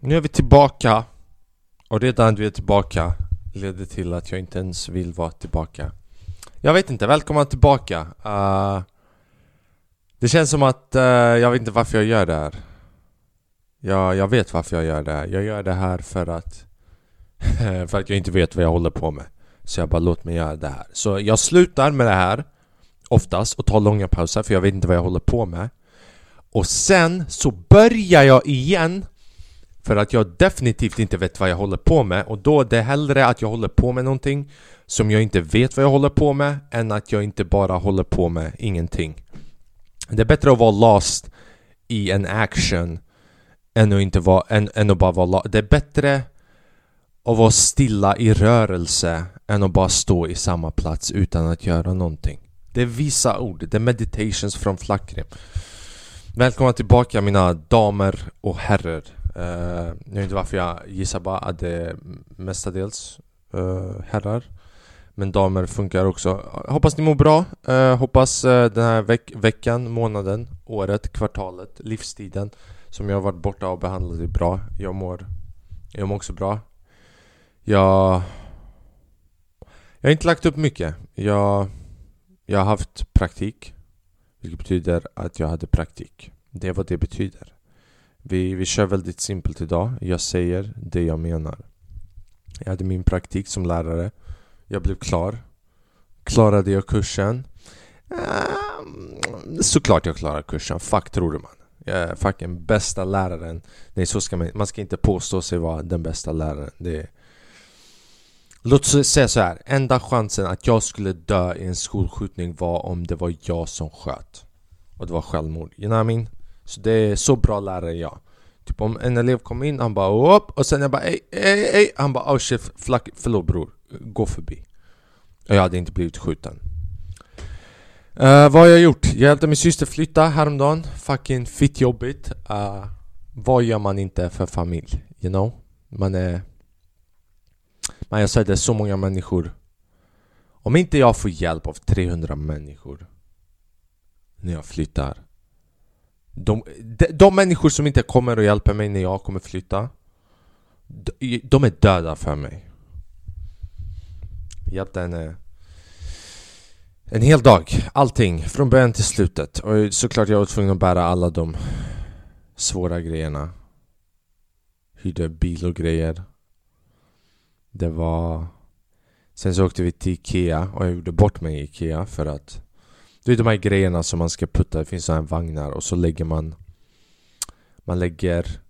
Nu är vi tillbaka. Och redan att vi är tillbaka. Leder till att jag inte ens vill vara tillbaka. Jag vet inte, välkomna tillbaka. Uh, Det känns som att uh, jag vet inte varför jag gör det här. Jag, jag vet varför jag gör det här. Jag gör det här för att För att jag inte vet vad jag håller på med. Så jag bara låt mig göra det här. Så jag slutar med det här Oftast och tar långa pauser för jag vet inte vad jag håller på med. Och sen så börjar jag igen för att jag definitivt inte vet vad jag håller på med och då är det hellre att jag håller på med någonting som jag inte vet vad jag håller på med än att jag inte bara håller på med ingenting. Det är bättre att vara lost i en action än att, inte vara, än, än att bara vara lost. Det är bättre att vara stilla i rörelse än att bara stå i samma plats utan att göra någonting. Det är visa ord, det är meditations från Flackrim. Välkomna tillbaka mina damer och herrar. Uh, jag vet inte varför jag gissar bara att det är mestadels uh, herrar Men damer funkar också. Hoppas ni mår bra. Uh, Hoppas uh, den här veck veckan, månaden, året, kvartalet, livstiden Som jag har varit borta och behandlat är bra. Jag mår Jag mår också bra. Jag Jag har inte lagt upp mycket. Jag Jag har haft praktik Vilket betyder att jag hade praktik. Det är vad det betyder vi, vi kör väldigt simpelt idag. Jag säger det jag menar. Jag hade min praktik som lärare. Jag blev klar. Klarade jag kursen? Ehm, såklart jag klarade kursen. Fuck tror du man. Jag är fucking bästa läraren. Nej så ska man Man ska inte påstå sig vara den bästa läraren. Det är... Låt oss säga så här. Enda chansen att jag skulle dö i en skolskjutning var om det var jag som sköt. Och det var självmord. You know what I mean? Så det är så bra lärare jag. Typ om en elev kom in, han bara upp och sen jag bara ej, ej, ej Han bara oh shit, flack, förlåt bror, gå förbi. Och jag hade inte blivit skjuten. Uh, Vad har jag gjort? Jag hjälpte min syster flytta häromdagen. Fucking fitt jobbigt uh, eh, Vad gör man inte för familj? You know? Man är... Men jag säger det är så många människor. Om inte jag får hjälp av 300 människor När jag flyttar de, de, de människor som inte kommer och hjälper mig när jag kommer flytta de, de är döda för mig. Hjälpte henne eh, en hel dag, allting från början till slutet. Och såklart jag var tvungen att bära alla de svåra grejerna. Hyrde bil och grejer. Det var Sen så åkte vi till Ikea och jag gjorde bort mig i Ikea för att det är de här grejerna som man ska putta, det finns sådana här vagnar och så lägger man Man lägger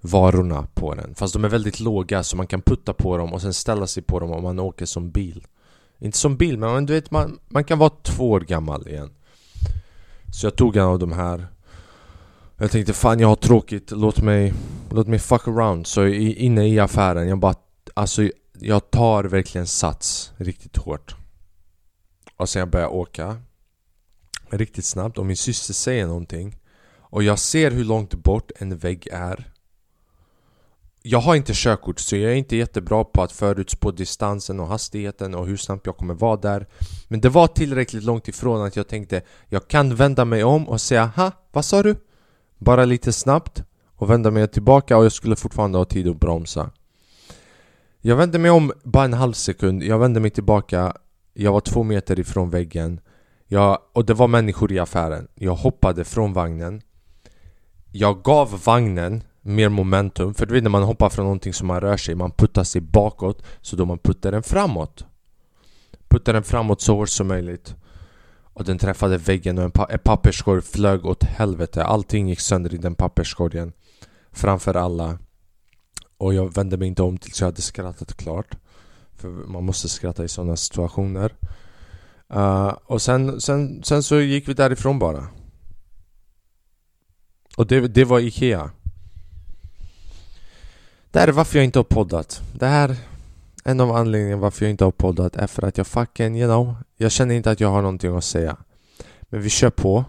varorna på den. Fast de är väldigt låga så man kan putta på dem och sen ställa sig på dem om man åker som bil. Inte som bil men du vet man, man kan vara två år gammal igen. Så jag tog en av de här. Jag tänkte fan jag har tråkigt, låt mig Låt mig fuck around. Så inne i affären, jag bara Alltså jag tar verkligen sats riktigt hårt. Och sen jag börjar åka riktigt snabbt och min syster säger någonting. Och jag ser hur långt bort en vägg är. Jag har inte körkort så jag är inte jättebra på att förutspå distansen och hastigheten och hur snabbt jag kommer vara där. Men det var tillräckligt långt ifrån att jag tänkte Jag kan vända mig om och säga ha, vad sa du? Bara lite snabbt och vända mig tillbaka och jag skulle fortfarande ha tid att bromsa. Jag vände mig om bara en halv sekund, jag vände mig tillbaka. Jag var två meter ifrån väggen jag, och det var människor i affären. Jag hoppade från vagnen. Jag gav vagnen mer momentum För du vet när man hoppar från någonting som man rör sig Man puttar sig bakåt Så då man puttar den framåt. Puttar den framåt så hårt som möjligt. Och den träffade väggen och en, pa en papperskorg flög åt helvete. Allting gick sönder i den papperskorgen Framför alla. Och jag vände mig inte om tills jag hade skrattat klart. För man måste skratta i sådana situationer. Uh, och sen, sen, sen så gick vi därifrån bara. Och det, det var Ikea. Det här är varför jag inte har poddat. Det här En av anledningarna varför jag inte har poddat är för att jag fucking, you know Jag känner inte att jag har någonting att säga. Men vi kör på.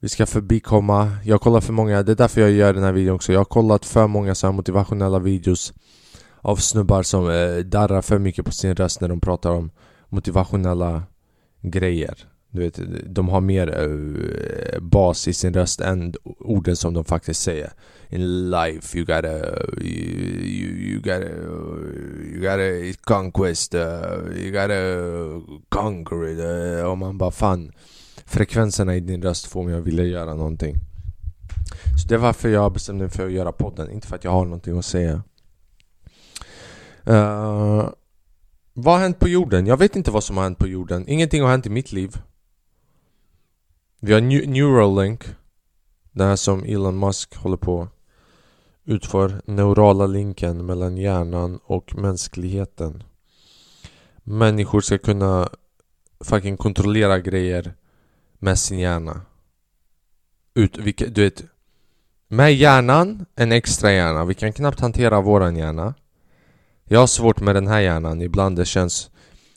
Vi ska förbikomma. Jag kollar för många, det är därför jag gör den här videon också. Jag har kollat för många så motivationella videos Av snubbar som eh, darrar för mycket på sin röst när de pratar om motivationella grejer Du vet, de har mer uh, bas i sin röst än orden som de faktiskt säger. In life you gotta, you, you, you gotta, you gotta conquest, uh, you gotta conquer it. Uh, och man bara fan, frekvenserna i din röst får mig att vilja göra någonting. Så det är varför jag bestämde mig för att göra podden, inte för att jag har någonting att säga. Uh, vad har hänt på jorden? Jag vet inte vad som har hänt på jorden. Ingenting har hänt i mitt liv. Vi har Neuralink. Det här som Elon Musk håller på utför. Neurala länken mellan hjärnan och mänskligheten. Människor ska kunna fucking kontrollera grejer med sin hjärna. Ut, vilka, du vet, med hjärnan, en extra hjärna. Vi kan knappt hantera våran hjärna. Jag har svårt med den här hjärnan. Ibland det känns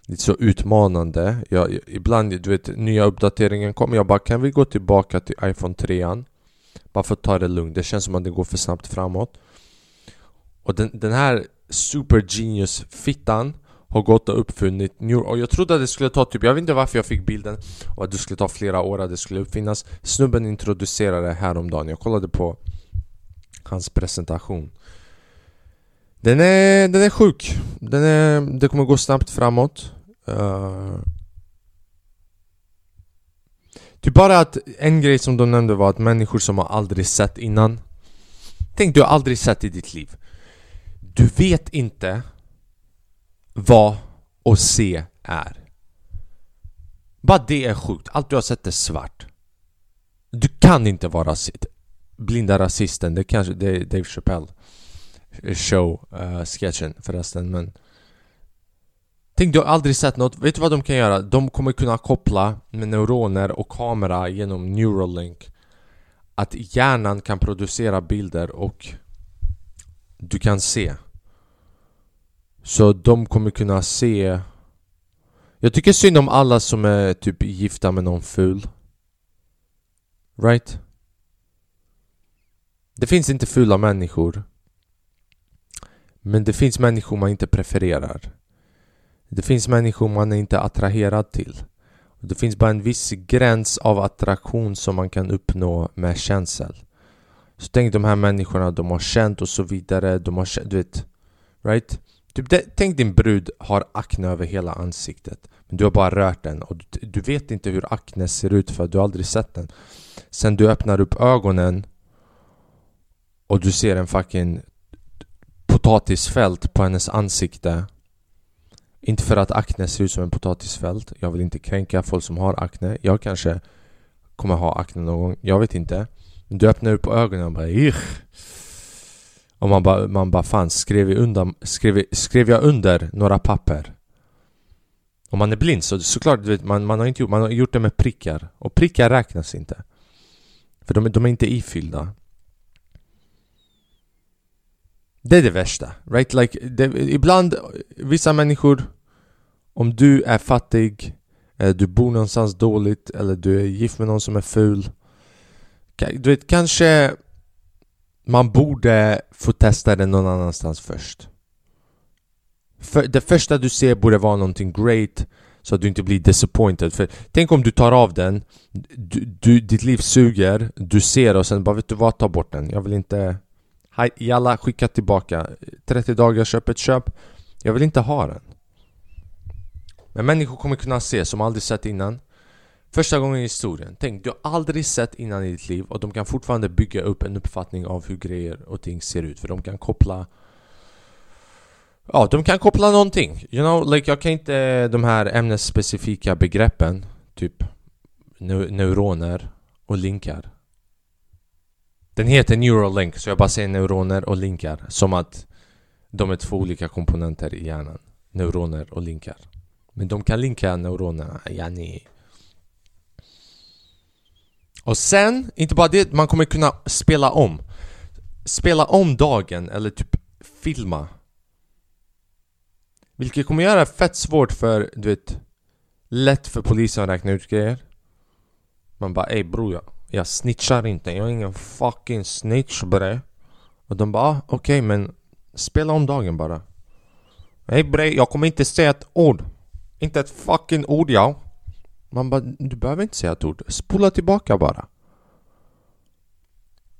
lite så utmanande. Jag, ibland, du vet, nya uppdateringen kommer. Jag bara, kan vi gå tillbaka till iPhone 3 Bara för att ta det lugnt. Det känns som att det går för snabbt framåt. Och den, den här super genius fittan har gått och uppfunnit New Och jag trodde att det skulle ta typ, jag vet inte varför jag fick bilden Och att det skulle ta flera år att det skulle uppfinnas Snubben introducerade det häromdagen Jag kollade på hans presentation den är, den är sjuk den är, Det kommer gå snabbt framåt uh, Typ bara att en grej som de nämnde var att människor som har aldrig sett innan Tänk du har aldrig sett i ditt liv Du vet inte vad och se är. Bara det är sjukt. Allt du har sett är svart. Du kan inte vara rasist. Blinda rasisten, det kanske det är Dave Chappelle show, uh, sketchen förresten men Tänk du har aldrig sett något, vet du vad de kan göra? De kommer kunna koppla med neuroner och kamera genom Neuralink Att hjärnan kan producera bilder och du kan se. Så de kommer kunna se. Jag tycker synd om alla som är typ gifta med någon ful. Right? Det finns inte fula människor. Men det finns människor man inte prefererar. Det finns människor man är inte attraherad till. Det finns bara en viss gräns av attraktion som man kan uppnå med känsel. Så tänk de här människorna, de har känt och så vidare, de har känt, du vet Right? Typ det, tänk din brud har akne över hela ansiktet Men du har bara rört den och du, du, vet inte hur akne ser ut för du har aldrig sett den. Sen du öppnar upp ögonen Och du ser en fucking potatisfält på hennes ansikte. Inte för att akne ser ut som en potatisfält. Jag vill inte kränka folk som har akne. Jag kanske kommer ha akne någon gång, jag vet inte. Men du öppnar upp ögonen och bara Ugh. Och man bara, man bara fan, skrev jag, undan, skrev, skrev jag under några papper? Om man är blind så såklart, du vet, man, man, har inte gjort, man har gjort det med prickar. Och prickar räknas inte. För de, de är inte ifyllda. Det är det värsta, right? Like, det, ibland, vissa människor Om du är fattig Eller du bor någonstans dåligt Eller du är gift med någon som är ful Du vet, kanske man borde få testa det någon annanstans först. För det första du ser borde vara någonting great så att du inte blir disappointed. För tänk om du tar av den, du, du, ditt liv suger, du ser och sen bara vet du vad, ta bort den. Jag vill inte... Jalla, skicka tillbaka. 30 dagar, köp ett köp. Jag vill inte ha den. Men människor kommer kunna se som aldrig sett innan. Första gången i historien. Tänk, du har aldrig sett innan i ditt liv och de kan fortfarande bygga upp en uppfattning av hur grejer och ting ser ut. För de kan koppla... Ja, de kan koppla någonting. You know, like jag kan inte de här ämnesspecifika begreppen. Typ neuroner och linkar. Den heter Neuralink, så jag bara säger neuroner och linkar. Som att de är två olika komponenter i hjärnan. Neuroner och linkar. Men de kan linka neuronerna, yani och sen, inte bara det, man kommer kunna spela om Spela om dagen eller typ filma Vilket kommer göra det fett svårt för, du vet Lätt för polisen att räkna ut grejer Man bara ey bror jag, jag snitchar inte, jag är ingen fucking snitch bre Och de bara ah, okej okay, men Spela om dagen bara Nej bre, jag kommer inte säga ett ord Inte ett fucking ord ja Man bara, du behöver inte säga ett ord. Spola tillbaka bara.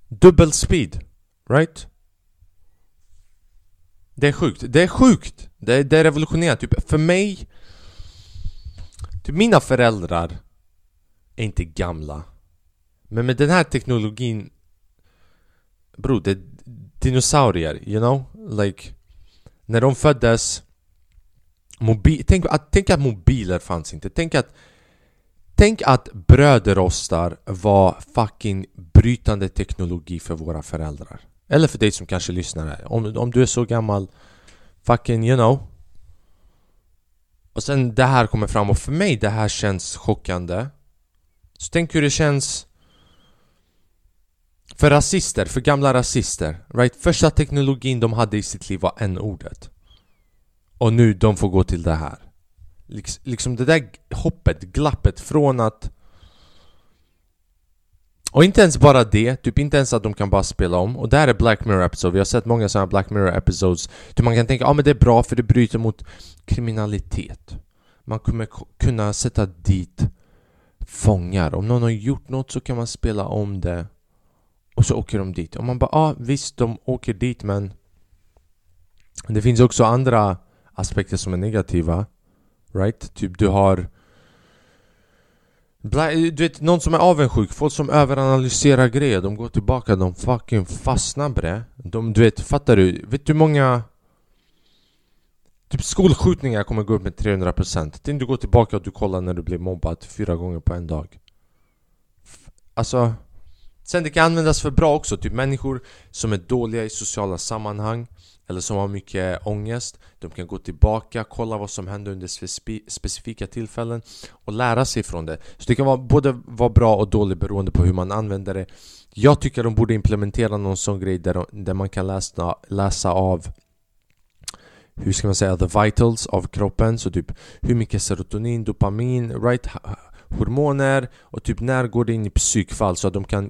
Dubbel speed. Right? Det är sjukt. Det är sjukt! Det är, det är revolutionerande. Typ, för mig... Typ mina föräldrar är inte gamla. Men med den här teknologin... Bro, det är dinosaurier, you know? Like... När de föddes... Mobil, tänk, att, tänk att mobiler fanns inte. Tänk att... Tänk att bröderostar var fucking brytande teknologi för våra föräldrar. Eller för dig som kanske lyssnar här. Om, om du är så gammal, fucking you know. Och sen det här kommer fram och för mig det här känns chockande. Så tänk hur det känns för rasister, för gamla rasister. Right? Första teknologin de hade i sitt liv var n-ordet. Och nu de får gå till det här. Liksom det där hoppet, glappet från att och inte ens bara det, typ inte ens att de kan bara spela om. Och det här är Black Mirror episode. Vi har sett många sådana Black Mirror episodes. Typ man kan tänka, ja ah, men det är bra för det bryter mot kriminalitet. Man kommer kunna sätta dit fångar. Om någon har gjort något så kan man spela om det. Och så åker de dit. Och man bara, ja ah, visst de åker dit men det finns också andra aspekter som är negativa. Right? Typ du har du vet, någon som är avundsjuk, folk som överanalyserar grejer, de går tillbaka, de fucking fastnar bre de, Du vet, fattar du? Vet du hur många... Typ skolskjutningar kommer gå upp med 300% Tänk du går tillbaka och du kollar när du blev mobbad fyra gånger på en dag Alltså... Sen det kan användas för bra också, typ människor som är dåliga i sociala sammanhang eller som har mycket ångest. De kan gå tillbaka, kolla vad som hände under specifika tillfällen och lära sig från det. Så det kan vara, både vara bra och dåligt beroende på hur man använder det. Jag tycker de borde implementera någon sån grej där, de, där man kan läsa, läsa av hur ska man säga, the vitals av kroppen. Så typ hur mycket serotonin, dopamin, right hormoner och typ när går det in i psykfall så att de kan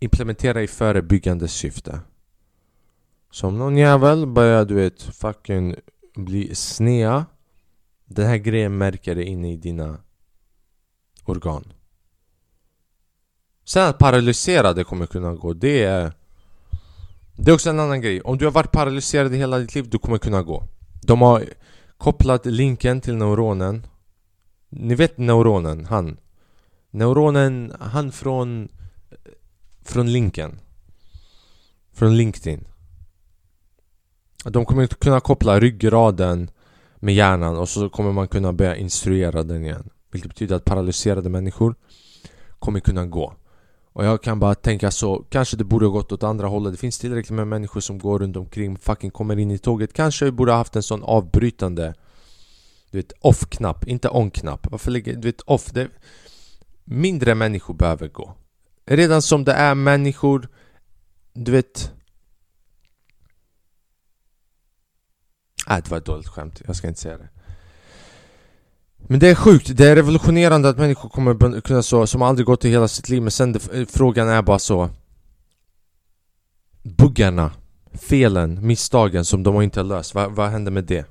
implementera i förebyggande syfte? Så om någon jävel börjar du vet fucking bli snea. Den här grejen märker det inne i dina organ. Sen att paralysera det kommer kunna gå, det är Det är också en annan grej, om du har varit paralyserad i hela ditt liv, du kommer kunna gå. De har kopplat linken till neuronen. Ni vet neuronen, han Neuronen, han från Från linken Från LinkedIn de kommer kunna koppla ryggraden med hjärnan och så kommer man kunna börja instruera den igen. Vilket betyder att paralyserade människor kommer kunna gå. Och jag kan bara tänka så, kanske det borde ha gått åt andra hållet. Det finns tillräckligt med människor som går runt omkring, fucking kommer in i tåget. Kanske vi borde ha haft en sån avbrytande du vet, off-knapp, inte on-knapp. Varför ligger, du vet, off? Det, mindre människor behöver gå. Redan som det är människor, du vet Äh, det var ett dåligt skämt. Jag ska inte säga det. Men det är sjukt, det är revolutionerande att människor kommer kunna så, som aldrig gått i hela sitt liv Men sen det, eh, frågan är bara så Buggarna, felen, misstagen som de inte har löst, vad, vad händer med det?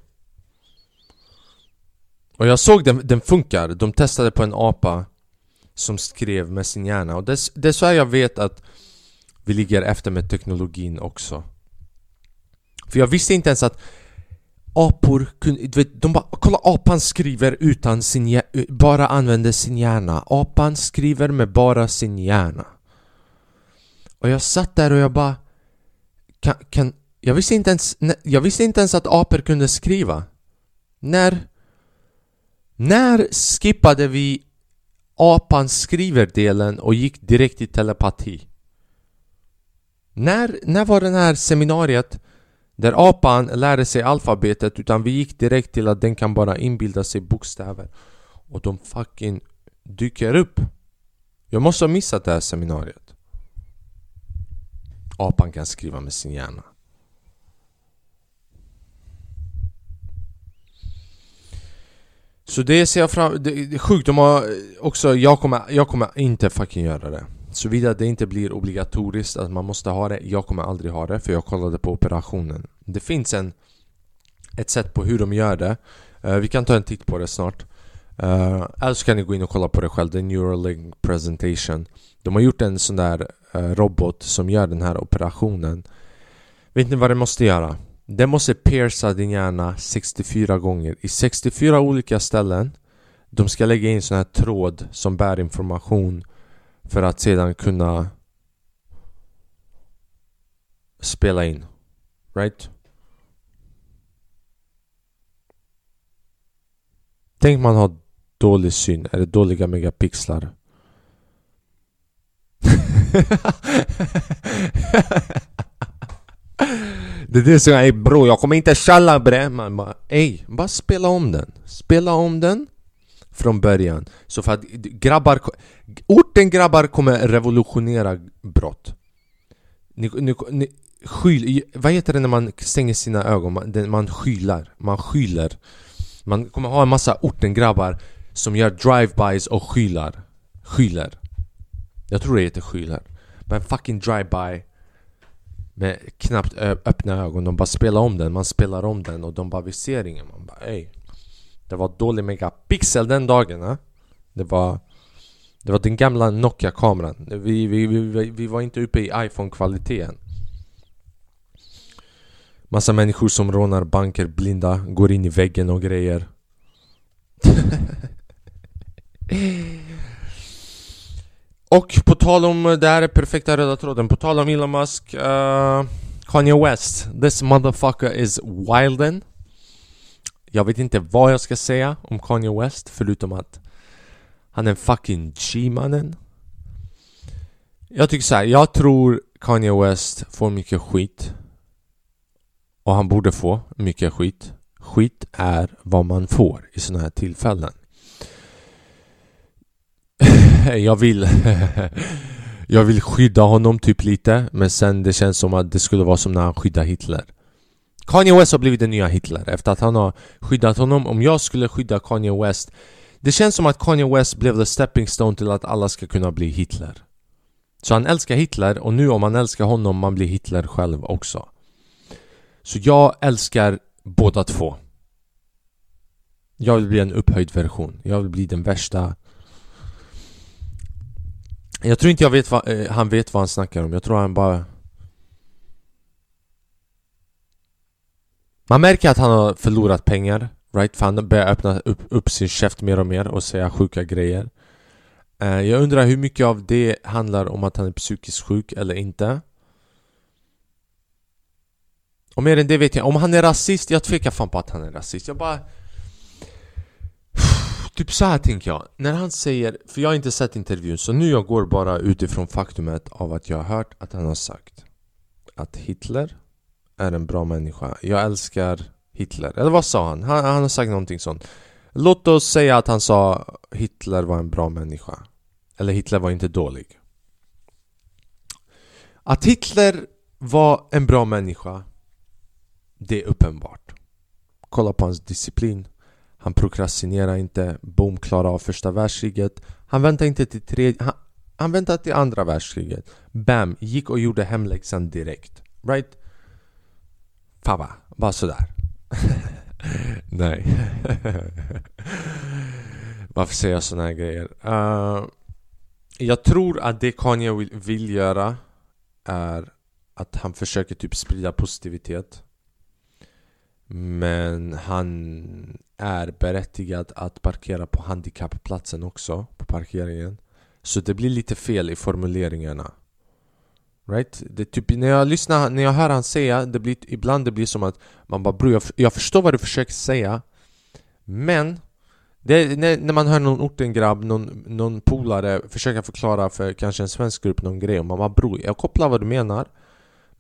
Och jag såg den, den funkar, de testade på en apa Som skrev med sin hjärna. Och det, det är så jag vet att Vi ligger efter med teknologin också. För jag visste inte ens att apor kunde, du vet, de bara kolla apan skriver utan sin bara använder sin hjärna. Apan skriver med bara sin hjärna. Och jag satt där och jag bara kan, kan, jag, visste inte ens, jag visste inte ens att apor kunde skriva. När när skippade vi apan skriver-delen och gick direkt till telepati? När, när var det här seminariet där apan lärde sig alfabetet utan vi gick direkt till att den kan bara inbilda sig bokstäver? Och de fucking dyker upp. Jag måste ha missat det här seminariet. Apan kan skriva med sin hjärna. Så det ser jag fram det är sjukt, de har eh, också, jag kommer, jag kommer inte fucking göra det Såvida det inte blir obligatoriskt att man måste ha det Jag kommer aldrig ha det för jag kollade på operationen Det finns en Ett sätt på hur de gör det uh, Vi kan ta en titt på det snart Uh, eller så kan ni gå in och kolla på det själv, Det är Neuralink Presentation. De har gjort en sån där uh, robot som gör den här operationen. Vet ni vad den måste göra? Den måste pierca din hjärna 64 gånger i 64 olika ställen. De ska lägga in sån här tråd som bär information för att sedan kunna spela in. Right? Tänk man har dålig syn, eller dåliga megapixlar. det är det som är bror, jag kommer inte tjalla bre. Man bara, ey, bara spela om den. Spela om den från början. Så för att grabbar, orten grabbar kommer revolutionera brott. Ni, ni, ni, skyl, vad heter det när man stänger sina ögon? Man, man skylar, man skyler. Man kommer ha en massa ortengrabbar som gör drive-bys och skylar. Skyler. Jag tror det heter skylar. Men fucking drive-by med knappt öppna ögon. De bara spelar om den, man spelar om den och de bara vi ser ingen. Man bara ey. Det var dålig megapixel den dagen. Eh? Det var det var den gamla Nokia-kameran. Vi, vi, vi, vi var inte uppe i iPhone-kvaliteten. Massa människor som rånar banker blinda, går in i väggen och grejer. och på tal om, eh, det här är perfekta röda tråden, på tal om Elon Musk uh, Kanye West, this motherfucker is wilden Jag vet inte vad jag ska säga om Kanye West förutom att han är en fucking G-mannen. Jag tycker så här, jag tror Kanye West får mycket skit. Och han borde få mycket skit. Skit är vad man får i sådana här tillfällen. jag vill Jag vill skydda honom typ lite Men sen det känns som att det skulle vara som när han skyddade Hitler Kanye West har blivit den nya Hitler efter att han har skyddat honom Om jag skulle skydda Kanye West Det känns som att Kanye West blev the stepping stone till att alla ska kunna bli Hitler Så han älskar Hitler och nu om man älskar honom man blir Hitler själv också så jag älskar båda två. Jag vill bli en upphöjd version. Jag vill bli den värsta jag tror inte jag vet vad, eh, han vet vad han snackar om. Jag tror han bara Man märker att han har förlorat pengar Right? För han börjar öppna upp, upp sin käft mer och mer och säga sjuka grejer eh, Jag undrar hur mycket av det handlar om att han är psykiskt sjuk eller inte och mer än det vet jag Om han är rasist, jag tvekar fan på att han är rasist Jag bara... Typ så här tänker jag När han säger, för jag har inte sett intervjun Så nu jag går bara utifrån faktumet av att jag har hört att han har sagt Att Hitler är en bra människa Jag älskar Hitler Eller vad sa han? Han, han har sagt någonting sånt Låt oss säga att han sa Hitler var en bra människa Eller Hitler var inte dålig Att Hitler var en bra människa det är uppenbart. Kolla på hans disciplin. Han prokrastinerar inte. Boom, klarar av första världskriget. Han väntar inte till tredje... Han, han väntar till andra världskriget. Bam, gick och gjorde hemläxan direkt. Right? Fava, bara sådär. Nej. Varför säger jag såna här grejer? Uh, jag tror att det Kanye vill, vill göra är att han försöker typ sprida positivitet men han är berättigad att parkera på handikappplatsen också, på parkeringen. Så det blir lite fel i formuleringarna. Right? Det typ, när jag lyssnar, när jag hör han säga, det blir, ibland det blir som att man bara bror jag, jag förstår vad du försöker säga Men det, när, när, man hör någon ortengrabb, någon, någon polare försöka förklara för kanske en svensk grupp någon grej och man bara bror jag kopplar vad du menar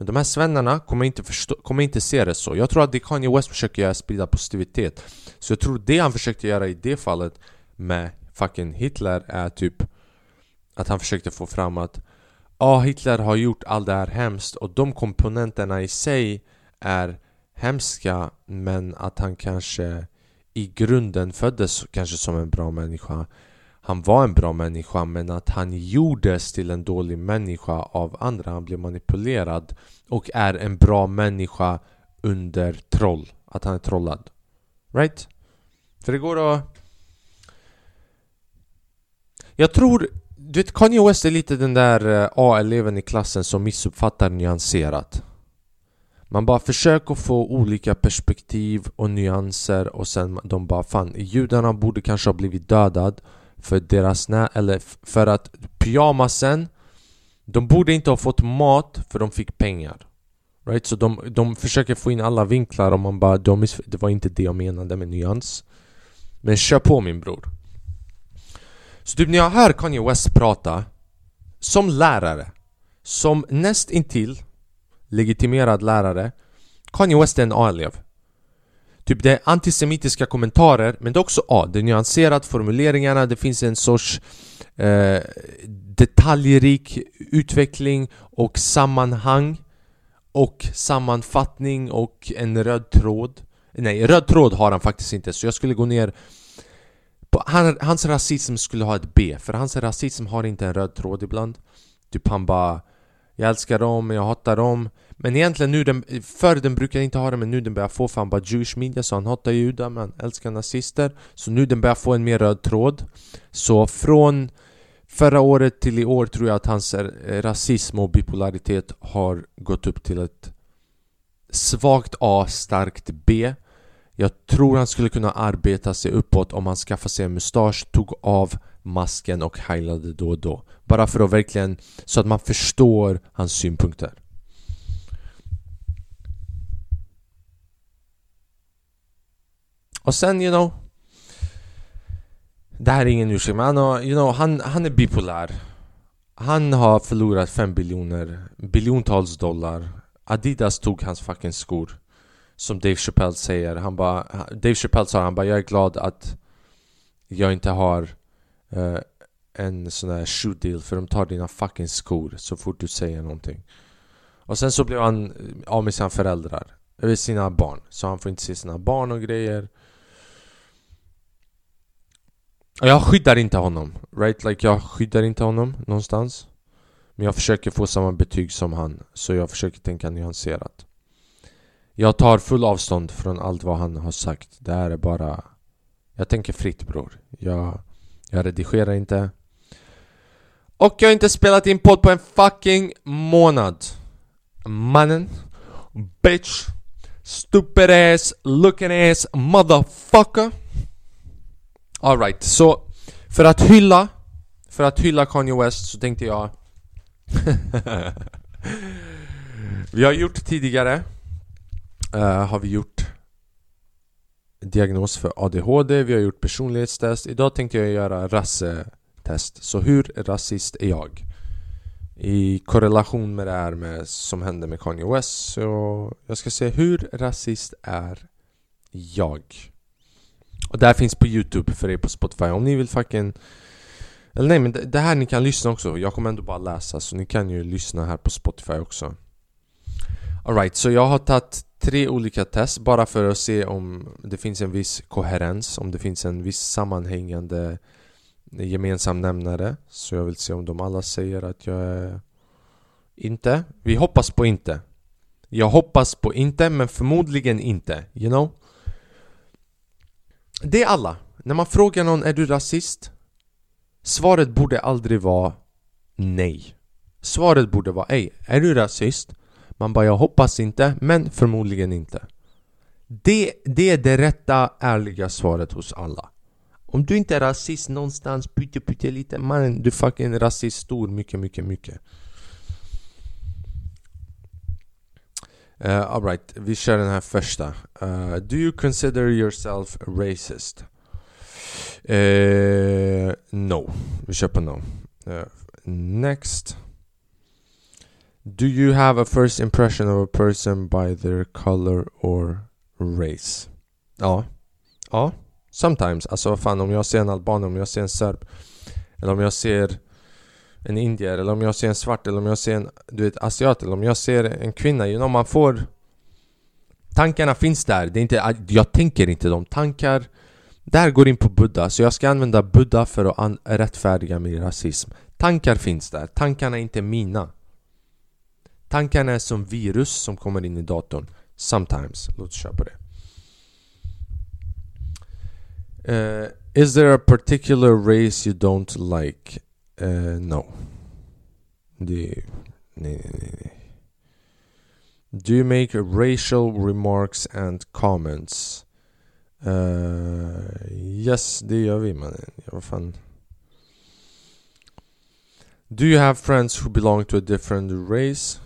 men de här svennarna kommer inte, förstå, kommer inte se det så. Jag tror att det Kanye West försöker göra är sprida positivitet. Så jag tror det han försökte göra i det fallet med fucking Hitler är typ Att han försökte få fram att Ja, ah, Hitler har gjort allt det här hemskt och de komponenterna i sig är hemska Men att han kanske i grunden föddes kanske som en bra människa han var en bra människa men att han gjordes till en dålig människa av andra. Han blev manipulerad och är en bra människa under troll. Att han är trollad. Right? För det går att... Jag tror... Du vet, Kanye West är lite den där eh, A-eleven i klassen som missuppfattar nyanserat. Man bara försöker få olika perspektiv och nyanser och sen de bara fan, judarna borde kanske ha blivit dödad för deras nä... eller för att pyjamasen De borde inte ha fått mat för de fick pengar. Right? Så de, de försöker få in alla vinklar och man bara de, Det var inte det jag menade med nyans. Men kör på min bror. Så typ när jag hör Kanye West prata Som lärare Som näst intill legitimerad lärare Kanye West är en A-elev. Typ det är antisemitiska kommentarer men det är också A, det är nyanserat, formuleringarna, det finns en sorts eh, detaljrik utveckling och sammanhang och sammanfattning och en röd tråd. Nej, röd tråd har han faktiskt inte så jag skulle gå ner på, han, Hans rasism skulle ha ett B, för hans rasism har inte en röd tråd ibland. Typ han bara Jag älskar dem, jag hatar dem. Men egentligen nu, den, förr den brukar inte ha det men nu den börjar få för han bara Jewish media så han hatar judar men han älskar nazister Så nu den börjar få en mer röd tråd Så från Förra året till i år tror jag att hans eh, rasism och bipolaritet har gått upp till ett svagt A, starkt B. Jag tror han skulle kunna arbeta sig uppåt om han skaffade sig en mustasch, tog av masken och heilade då och då. Bara för att verkligen, så att man förstår hans synpunkter. Och sen, you know det här är ingen ursäkt men han, har, you know, han, han är bipolär. Han har förlorat 5 biljoner, biljontals dollar. Adidas tog hans fucking skor Som Dave Chappelle säger, han bara Dave Chappelle sa han bara jag är glad att Jag inte har uh, En sån där shoe deal för de tar dina fucking skor så fort du säger någonting. Och sen så blev han eh, av med sina föräldrar Eller sina barn. Så han får inte se sina barn och grejer jag skyddar inte honom, right? Like jag skyddar inte honom någonstans. Men jag försöker få samma betyg som han Så jag försöker tänka nyanserat. Jag tar full avstånd från allt vad han har sagt. Det här är bara Jag tänker fritt bror. Jag, jag redigerar inte. Och jag har inte spelat in podd på en fucking månad. Mannen. Bitch. Stupid ass. Looking ass. Motherfucker. Alright, så för att hylla För att hylla Kanye West så tänkte jag Vi har gjort tidigare. Uh, Har vi gjort Diagnos för ADHD, vi har gjort personlighetstest. Idag tänkte jag göra rassetest. Så hur rasist är jag? I korrelation med det här med, som hände med Kanye West Så jag ska se hur rasist är jag? Och det här finns på youtube för er på spotify. Om ni vill fucking Eller nej men det, det här ni kan lyssna också, jag kommer ändå bara läsa så ni kan ju lyssna här på spotify också. Alright, så jag har tagit tre olika test bara för att se om det finns en viss koherens, om det finns en viss sammanhängande gemensam nämnare. Så jag vill se om de alla säger att jag är inte. Vi hoppas på inte. Jag hoppas på inte men förmodligen inte, you know? Det är alla. När man frågar någon är du rasist? Svaret borde aldrig vara nej. Svaret borde vara ej, är du rasist? Man bara jag hoppas inte, men förmodligen inte. Det, det är det rätta, ärliga svaret hos alla. Om du inte är rasist någonstans, pytte pytte lite, mannen du fucking rasist stor, mycket, mycket, mycket. Uh, Alright, vi kör den här första. Uh, do you consider yourself racist? Uh, no. Vi kör på no. Uh, next. Do you have a first impression of a person by their color or race? Ja. Ja. Sometimes. Alltså vad fan, om jag ser en alban, om jag ser en serb Eller om jag ser en indier eller om jag ser en svart eller om jag ser en du vet, asiat eller om jag ser en kvinna, you know, man får Tankarna finns där, det är inte, jag tänker inte de tankar. Där går in på Buddha, så jag ska använda Buddha för att rättfärdiga min rasism. Tankar finns där, tankarna är inte mina. Tankarna är som virus som kommer in i datorn. Sometimes, låt oss köra på det. Uh, Is there a particular race you don't like? Uh, no. Det... Nej, nej, nej, nej. Do you make racial remarks and comments? Uh, yes, det gör vi. Ja, vad fan. Do you have friends who belong to a different race?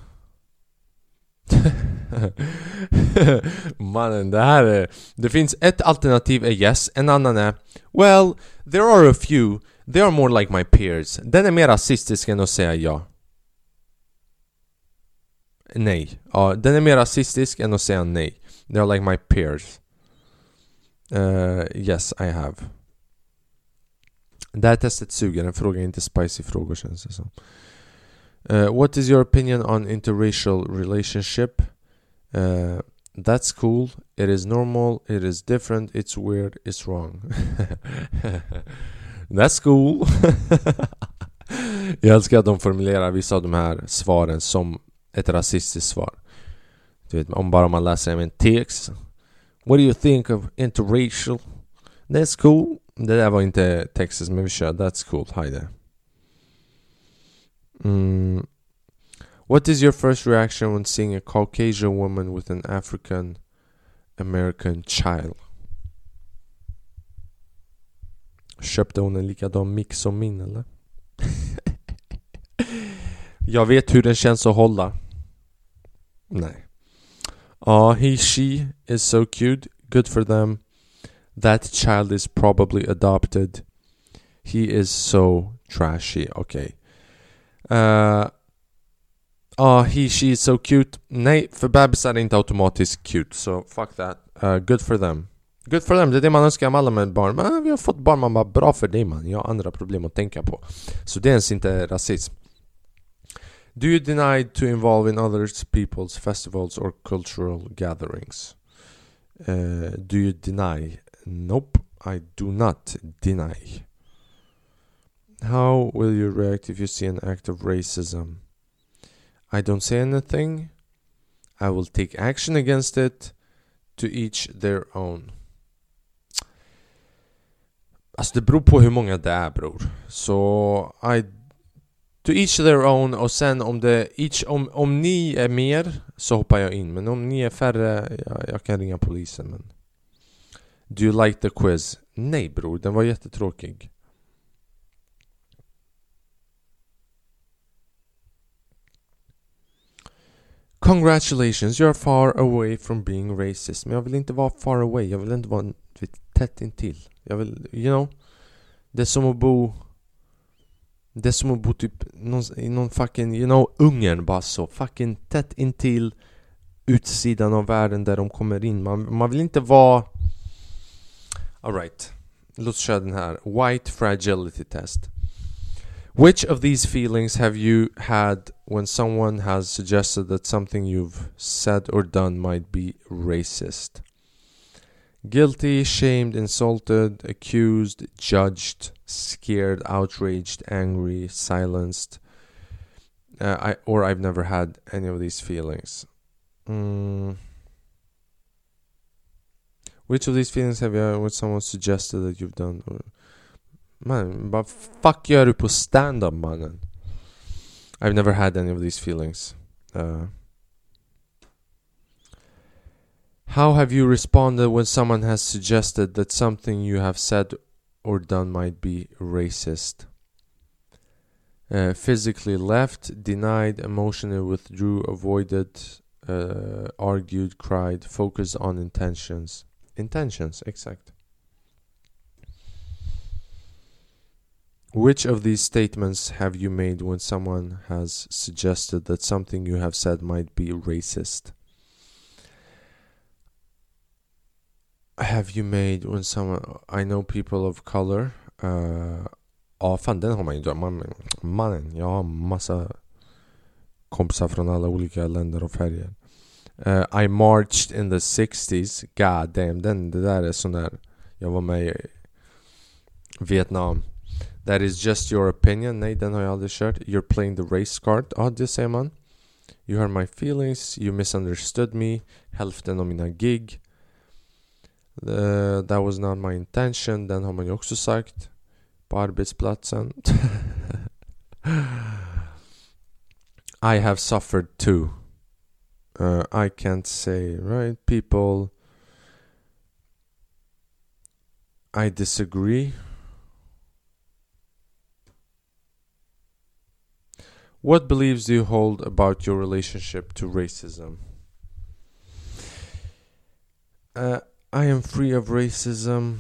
Mannen, det här är... Det finns ett alternativ är yes, en annan är Well, there are a few. They are more like my peers. Den är mer rasistisk än att säga ja. Nej. Ja, den är mer rasistisk än att säga nej. They are like my peers. Uh, yes, I have. Det här testet suger, den frågar inte spicy frågor känns det som. Uh, what is your opinion on interracial relationship? Uh, that's cool. It is normal. It is different. It's weird. It's wrong. that's cool. Jag älskar att de formulerar vissa av de här svaren som ett rasistiskt svar. Du vet, om bara man läser en text. What do you think of interracial? That's cool. Det där var inte Texas men vi kör That's cool. Hi there. Mm. What is your first reaction when seeing a Caucasian woman with an African American child? Köpte hon en likadan mix som min eller? Jag vet hur den känns att hålla. Nej. Ah, uh, he, she is so cute. Good for them. That child is probably adopted. He is so trashy. Okej. Eh, okay. Uh, ah, he, she is so cute. Nej, för bebisar är inte automatiskt cute. Så so fuck that. Uh, good for them. Good for them, det är det man önskar med alla med barn. Men vi har fått barn, man bara bra för dig man. Jag har andra problem att tänka på. Så det är ens inte rasism. Do you deny to involve in other people's festivals or cultural gatherings? Uh, do you deny? Nope, I do not deny. How will you react if you see an act of racism? I don't say anything. I will take action against it. To each their own. Alltså det beror på hur många det är bror. Så I To each their own och sen om det each, om, om ni är mer så hoppar jag in. Men om ni är färre, ja, jag kan ringa polisen men Do you like the quiz? Nej bror, den var jättetråkig. Congratulations, you're far away from being racist. Men jag vill inte vara far away, jag vill inte vara tätt intill. Jag vill, you know Det är som att bo det är som att bo typ någon, i någon fucking, you know, Ungern bara så fucking tätt intill utsidan av världen där de kommer in. Man, man vill inte vara... Alright, låt oss köra den här. White fragility test. Which of these feelings have you had when someone has suggested that something you've said or done might be racist? Guilty, shamed, insulted, accused, judged, scared, outraged, angry, silenced. Uh, I or I've never had any of these feelings. Mm. Which of these feelings have you when someone suggested that you've done? Man, but fuck gör du stand-up mannen? I've never had any of these feelings. Uh, How have you responded when someone has suggested that something you have said or done might be racist? Uh, physically left, denied, emotionally withdrew, avoided, uh, argued, cried, focused on intentions. Intentions, exact. Which of these statements have you made when someone has suggested that something you have said might be racist? Have you made when someone I know people of color uh, Ja fan den har man ju man, Mannen, jag har massa kompisar från alla olika länder och färger. Uh, I marched in the 60s God damn, den, det där är sån där Jag var med i Vietnam. That is just your opinion? Nej den har jag aldrig kört. You're playing the race card? Ja det säger man. You hurt my feelings. You misunderstood me. Hälften av mina gig. Uh, that was not my intention. Den har man ju också sagt på arbetsplatsen. I have suffered too. Uh, I can't say, right? People. I disagree. What beliefs do you hold about your relationship to racism? Uh, I am free of racism.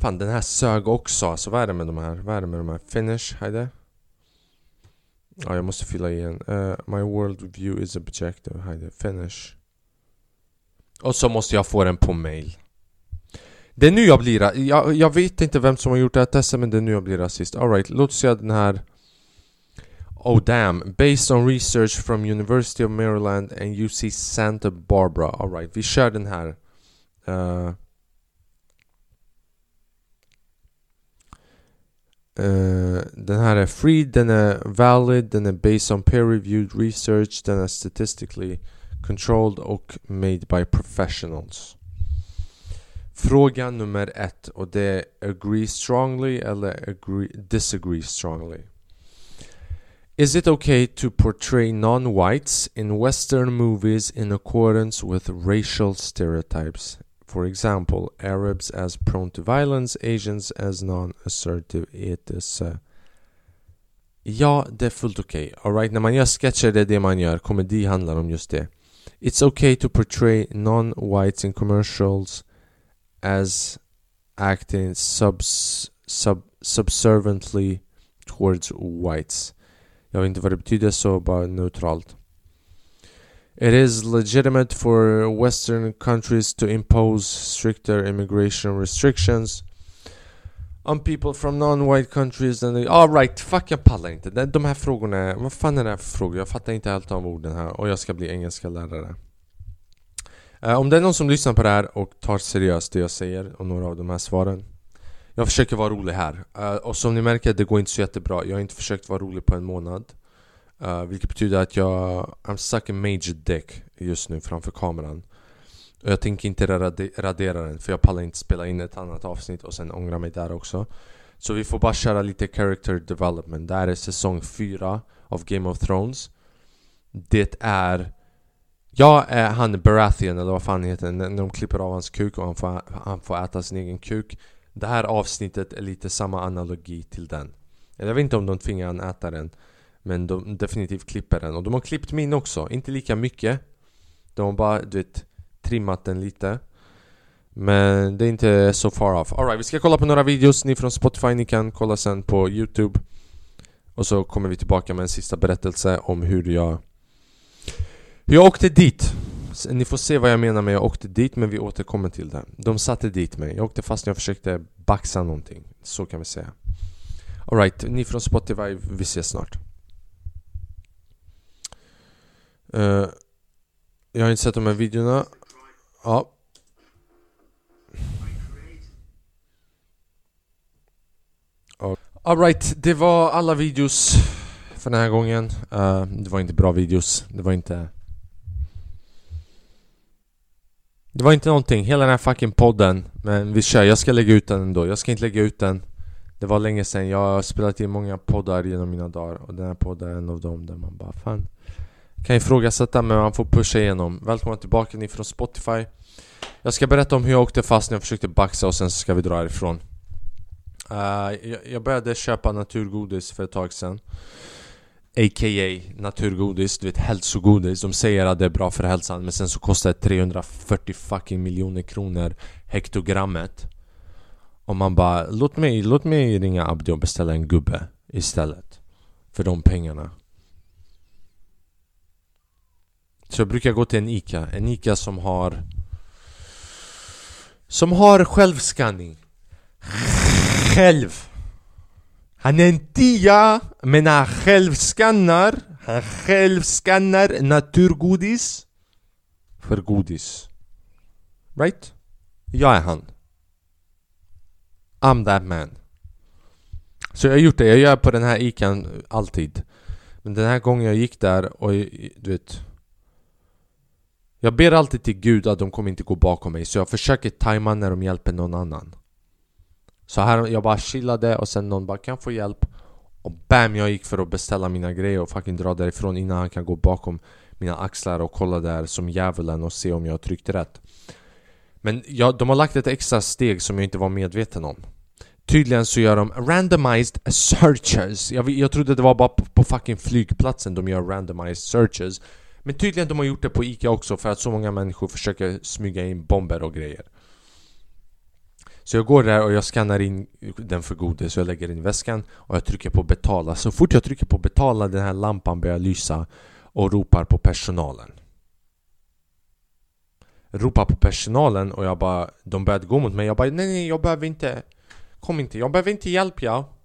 Fan, den här sög också. Alltså vad är det med de här? Vad är det med de här? Finish, hejde? Ja, jag måste fylla igen. Uh, eh, my world view is objective. Hejde, finish. Och så måste jag få den på mail. Det är nu jag blir... Jag, jag vet inte vem som har gjort det här testet men det är nu jag blir rasist. Alright, låt oss se den här... Oh damn, based on research from University of Maryland and UC Santa Barbara. Alright, vi kör den här. Uh, uh, den här är free, den är valid, den är based on peer-reviewed research, den är statistically controlled och made by professionals. Fråga nummer ett och det är agree strongly eller agree, disagree strongly. Is it okay to portray non-whites in western movies in accordance with racial stereotypes? For example, Arabs as prone to violence, Asians as non-assertive, etc. Ja, det är fullt okej. Okay. Alright, när man gör sketcher, det är det man gör. Komedi handlar om just det. It's okay to portray non-whites in commercials as acting subs, sub, subserviently towards whites. Jag vet inte vad det betyder så bara neutralt. It is legitimate for western countries to impose stricter immigration restrictions on people from non-white countries and they, all right, fuck jag pallar inte. De här frågorna, vad fan är det här för frågor? Jag fattar inte allt av orden här och jag ska bli engelska lärare. Uh, om det är någon som lyssnar på det här och tar seriöst det jag säger och några av de här svaren Jag försöker vara rolig här uh, och som ni märker, det går inte så jättebra Jag har inte försökt vara rolig på en månad uh, Vilket betyder att jag I'm stuck a major dick just nu framför kameran. Och jag tänker inte radera den för jag pallar inte spela in ett annat avsnitt och sen ångra mig där också. Så vi får bara köra lite character development. Det här är säsong 4 av Game of Thrones. Det är Ja, är han Baratheon eller vad fan heter när de klipper av hans kuk och han får, han får äta sin egen kuk. Det här avsnittet är lite samma analogi till den. Jag vet inte om de tvingar han äta den. Men de definitivt klipper den. Och de har klippt min också, inte lika mycket. De har bara, du vet, trimmat den lite. Men det är inte så far off. Alright, vi ska kolla på några videos, ni från Spotify, ni kan kolla sen på Youtube. Och så kommer vi tillbaka med en sista berättelse om hur jag jag åkte dit. Ni får se vad jag menar med jag åkte dit men vi återkommer till det. De satte dit mig, jag åkte fast när jag försökte baxa någonting. Så kan vi säga. Alright, ni från Spotify, vi ses snart. Uh, Jag har inte sett de här videorna. Ja. Alright, det var alla videos för den här gången. Uh, Det var inte bra videos, det var inte Det var inte någonting, hela den här fucking podden. Men vi kör, jag ska lägga ut den ändå. Jag ska inte lägga ut den. Det var länge sedan, jag har spelat in många poddar genom mina dagar. Och den här podden är en av dem där man bara fan. Kan ifrågasätta men man får pusha igenom. Välkomna tillbaka ni från Spotify. Jag ska berätta om hur jag åkte fast när jag försökte baxa och sen så ska vi dra ifrån uh, eh, Jag började köpa naturgodis för ett tag sedan. A.k.a. naturgodis, du vet hälsogodis. De säger att det är bra för hälsan men sen så kostar det 340 fucking miljoner kronor hektogrammet. Och man bara, låt mig, låt mig ringa Abdi och beställa en gubbe istället För de pengarna. Så jag brukar gå till en ICA, en ICA som har Som har självskanning. Själv. Han är en tia, men han självskannar Han självskannar naturgodis för godis. Right? Jag är han. I'm that man. Så jag har gjort det, jag gör på den här ICAn alltid. Men den här gången jag gick där och du vet jag ber alltid till gud att de kommer inte gå bakom mig så jag försöker tajma när de hjälper någon annan Så här, jag bara chillade och sen någon bara kan jag få hjälp? Och BAM! Jag gick för att beställa mina grejer och fucking dra därifrån innan han kan gå bakom mina axlar och kolla där som djävulen och se om jag har tryckt rätt Men jag, de har lagt ett extra steg som jag inte var medveten om Tydligen så gör de randomized searches Jag, jag trodde det var bara på, på fucking flygplatsen de gör randomized searches men tydligen de har gjort det på ICA också för att så många människor försöker smyga in bomber och grejer så jag går där och jag skannar in den för godis och jag lägger den i väskan och jag trycker på betala. Så fort jag trycker på betala den här lampan börjar lysa och ropar på personalen. Ropar på personalen och jag bara, de började gå mot mig. Jag bara nej nej jag behöver inte, kom inte, jag behöver inte hjälp ja.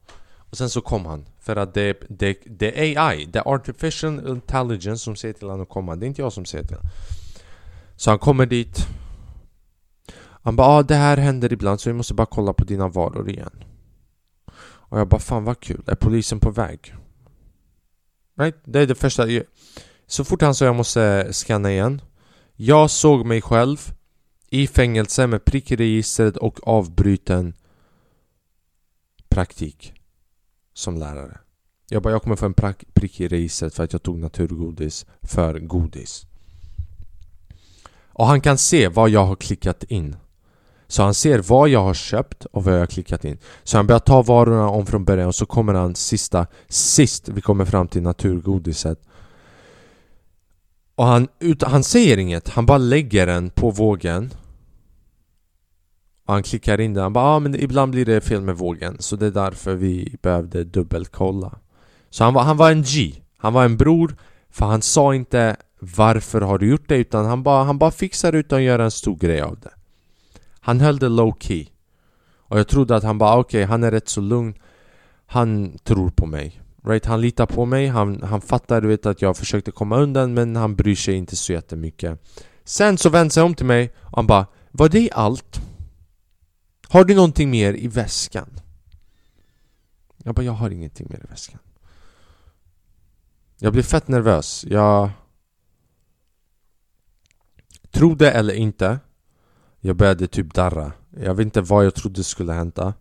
Och sen så kom han. För att det, det, det är AI, det är artificial intelligence som säger till honom att komma. Det är inte jag som säger till honom. Så han kommer dit han bara ah, det här händer ibland så vi måste bara kolla på dina varor igen Och jag bara fan vad kul, är polisen på väg? Right? Det är det första Så fort han sa jag måste scanna igen Jag såg mig själv i fängelse med prick i registret och avbruten praktik som lärare. Jag bara jag kommer få en prick i registret för att jag tog naturgodis för godis. Och han kan se vad jag har klickat in. Så han ser vad jag har köpt och vad jag har klickat in. Så han börjar ta varorna om från början och så kommer han sista, sist vi kommer fram till naturgodiset. Och han, ut, han säger inget, han bara lägger den på vågen och han klickar in det han bara ah, men ibland blir det fel med vågen. Så det är därför vi behövde dubbelkolla. Så han var, han var en G. Han var en bror. För han sa inte varför har du gjort det? Utan han bara, han bara fixar utan att göra en stor grej av det. Han höll det low key. Och jag trodde att han bara okej, okay, han är rätt så lugn. Han tror på mig. Right? Han litar på mig, han, han fattar du vet att jag försökte komma undan men han bryr sig inte så jättemycket. Sen så vände sig om till mig och han bara Var det allt? Har du någonting mer i väskan? Jag bara, jag har ingenting mer i väskan. Jag blir fett nervös, jag Tro det eller inte jag började typ darra. Jag vet inte vad jag trodde skulle hända.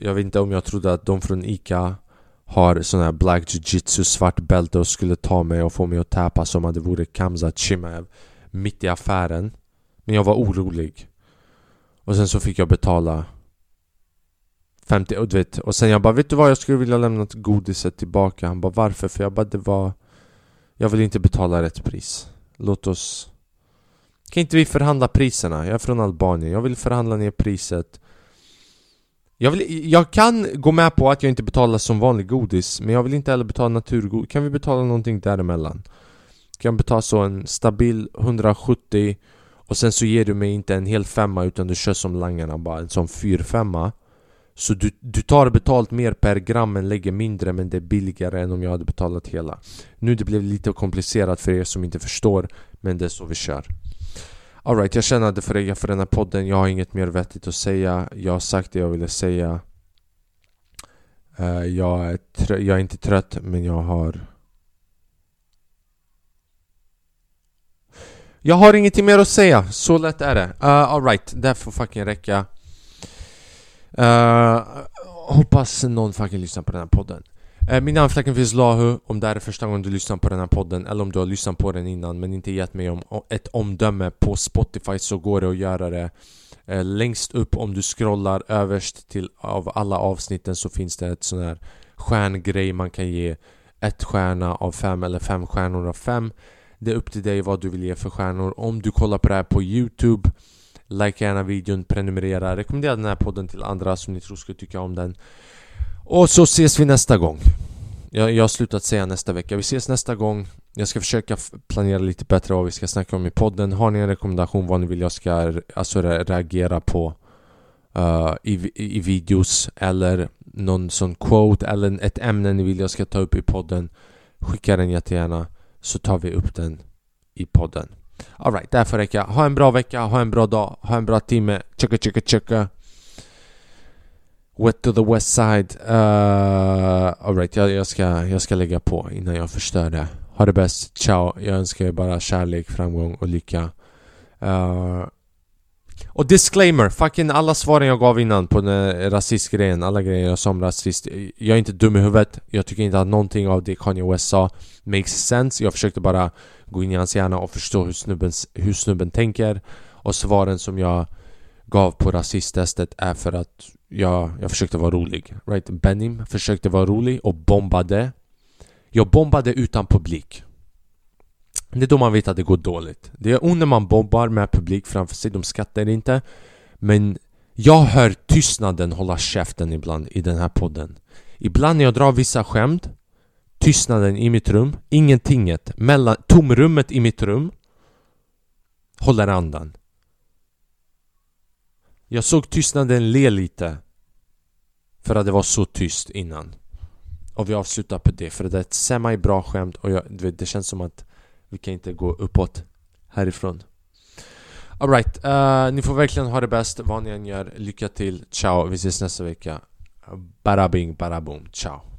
Jag vet inte om jag trodde att de från Ica har sån här black jiu-jitsu svart bälte och skulle ta mig och få mig att täpa som om det vore Kamza Chimaev mitt i affären. Men jag var orolig. Och sen så fick jag betala 50, och du vet, och sen jag bara vet du vad jag skulle vilja lämna godiset tillbaka Han bara varför? För jag bara det var Jag vill inte betala rätt pris Låt oss kan inte vi förhandla priserna? Jag är från Albanien, jag vill förhandla ner priset jag, vill, jag kan gå med på att jag inte betalar som vanlig godis Men jag vill inte heller betala naturgodis Kan vi betala någonting däremellan? Kan jag betala så en stabil 170 och sen så ger du mig inte en hel femma utan du kör som langarna bara en sån fyrfemma Så du, du tar betalt mer per gram men lägger mindre men det är billigare än om jag hade betalat hela Nu det blev lite komplicerat för er som inte förstår Men det är så vi kör Alright, jag känner att det får räcka för den här podden. Jag har inget mer vettigt att säga. Jag har sagt det jag ville säga. Uh, jag, är jag är inte trött, men jag har... Jag har ingenting mer att säga, så lätt är det. Uh, Alright, det får fucking räcka. Uh, hoppas någon fucking lyssnar på den här podden. Uh, min namn är Flackenfis Lahu, om det här är första gången du lyssnar på den här podden eller om du har lyssnat på den innan men inte gett mig om ett omdöme på Spotify så går det att göra det Uh, Längst upp om du scrollar överst till av alla avsnitten så finns det ett sån här stjärngrej man kan ge ett stjärna av fem eller fem stjärnor av fem det är upp till dig vad du vill ge för stjärnor. Om du kollar på det här på Youtube Like gärna videon, prenumerera, rekommendera den här podden till andra som ni tror skulle tycka om den. Och så ses vi nästa gång. Jag, jag har slutat säga nästa vecka, vi ses nästa gång. Jag ska försöka planera lite bättre vad vi ska snacka om i podden. Har ni en rekommendation vad ni vill jag ska alltså, reagera på uh, i, i videos Eller någon sån quote eller ett ämne ni vill jag ska ta upp i podden Skicka den jättegärna så tar vi upp den i podden Alright, det här får räcka. Ha en bra vecka, ha en bra dag, ha en bra timme. Checka, checka, checka. Wet to the West Side. Uh, Alright, jag, jag, ska, jag ska lägga på innan jag förstör det. Ha det bäst. Ciao. Jag önskar er bara kärlek, framgång och lycka. Uh, och disclaimer, fucking alla svaren jag gav innan på den rasistgrejen, alla grejer jag sa om rasist Jag är inte dum i huvudet, jag tycker inte att någonting av det Kanye West sa makes sense. Jag försökte bara gå in i hans hjärna och förstå hur snubben, hur snubben tänker. Och svaren som jag gav på rasisttestet är för att jag, jag försökte vara rolig. Right? Benim försökte vara rolig och bombade. Jag bombade utan publik det är då man vet att det går dåligt. Det är ont när man bombar med publik framför sig, de skrattar inte. Men jag hör tystnaden hålla käften ibland i den här podden. Ibland när jag drar vissa skämt, tystnaden i mitt rum, ingentinget, mellan, tomrummet i mitt rum håller andan. Jag såg tystnaden le lite för att det var så tyst innan. Och vi avslutar på det, för det är ett semi-bra skämt och jag, det känns som att vi kan inte gå uppåt härifrån. Alright, uh, ni får verkligen ha det bäst vad ni än gör. Lycka till, ciao, vi ses nästa vecka. Bada bing, bada boom, ciao.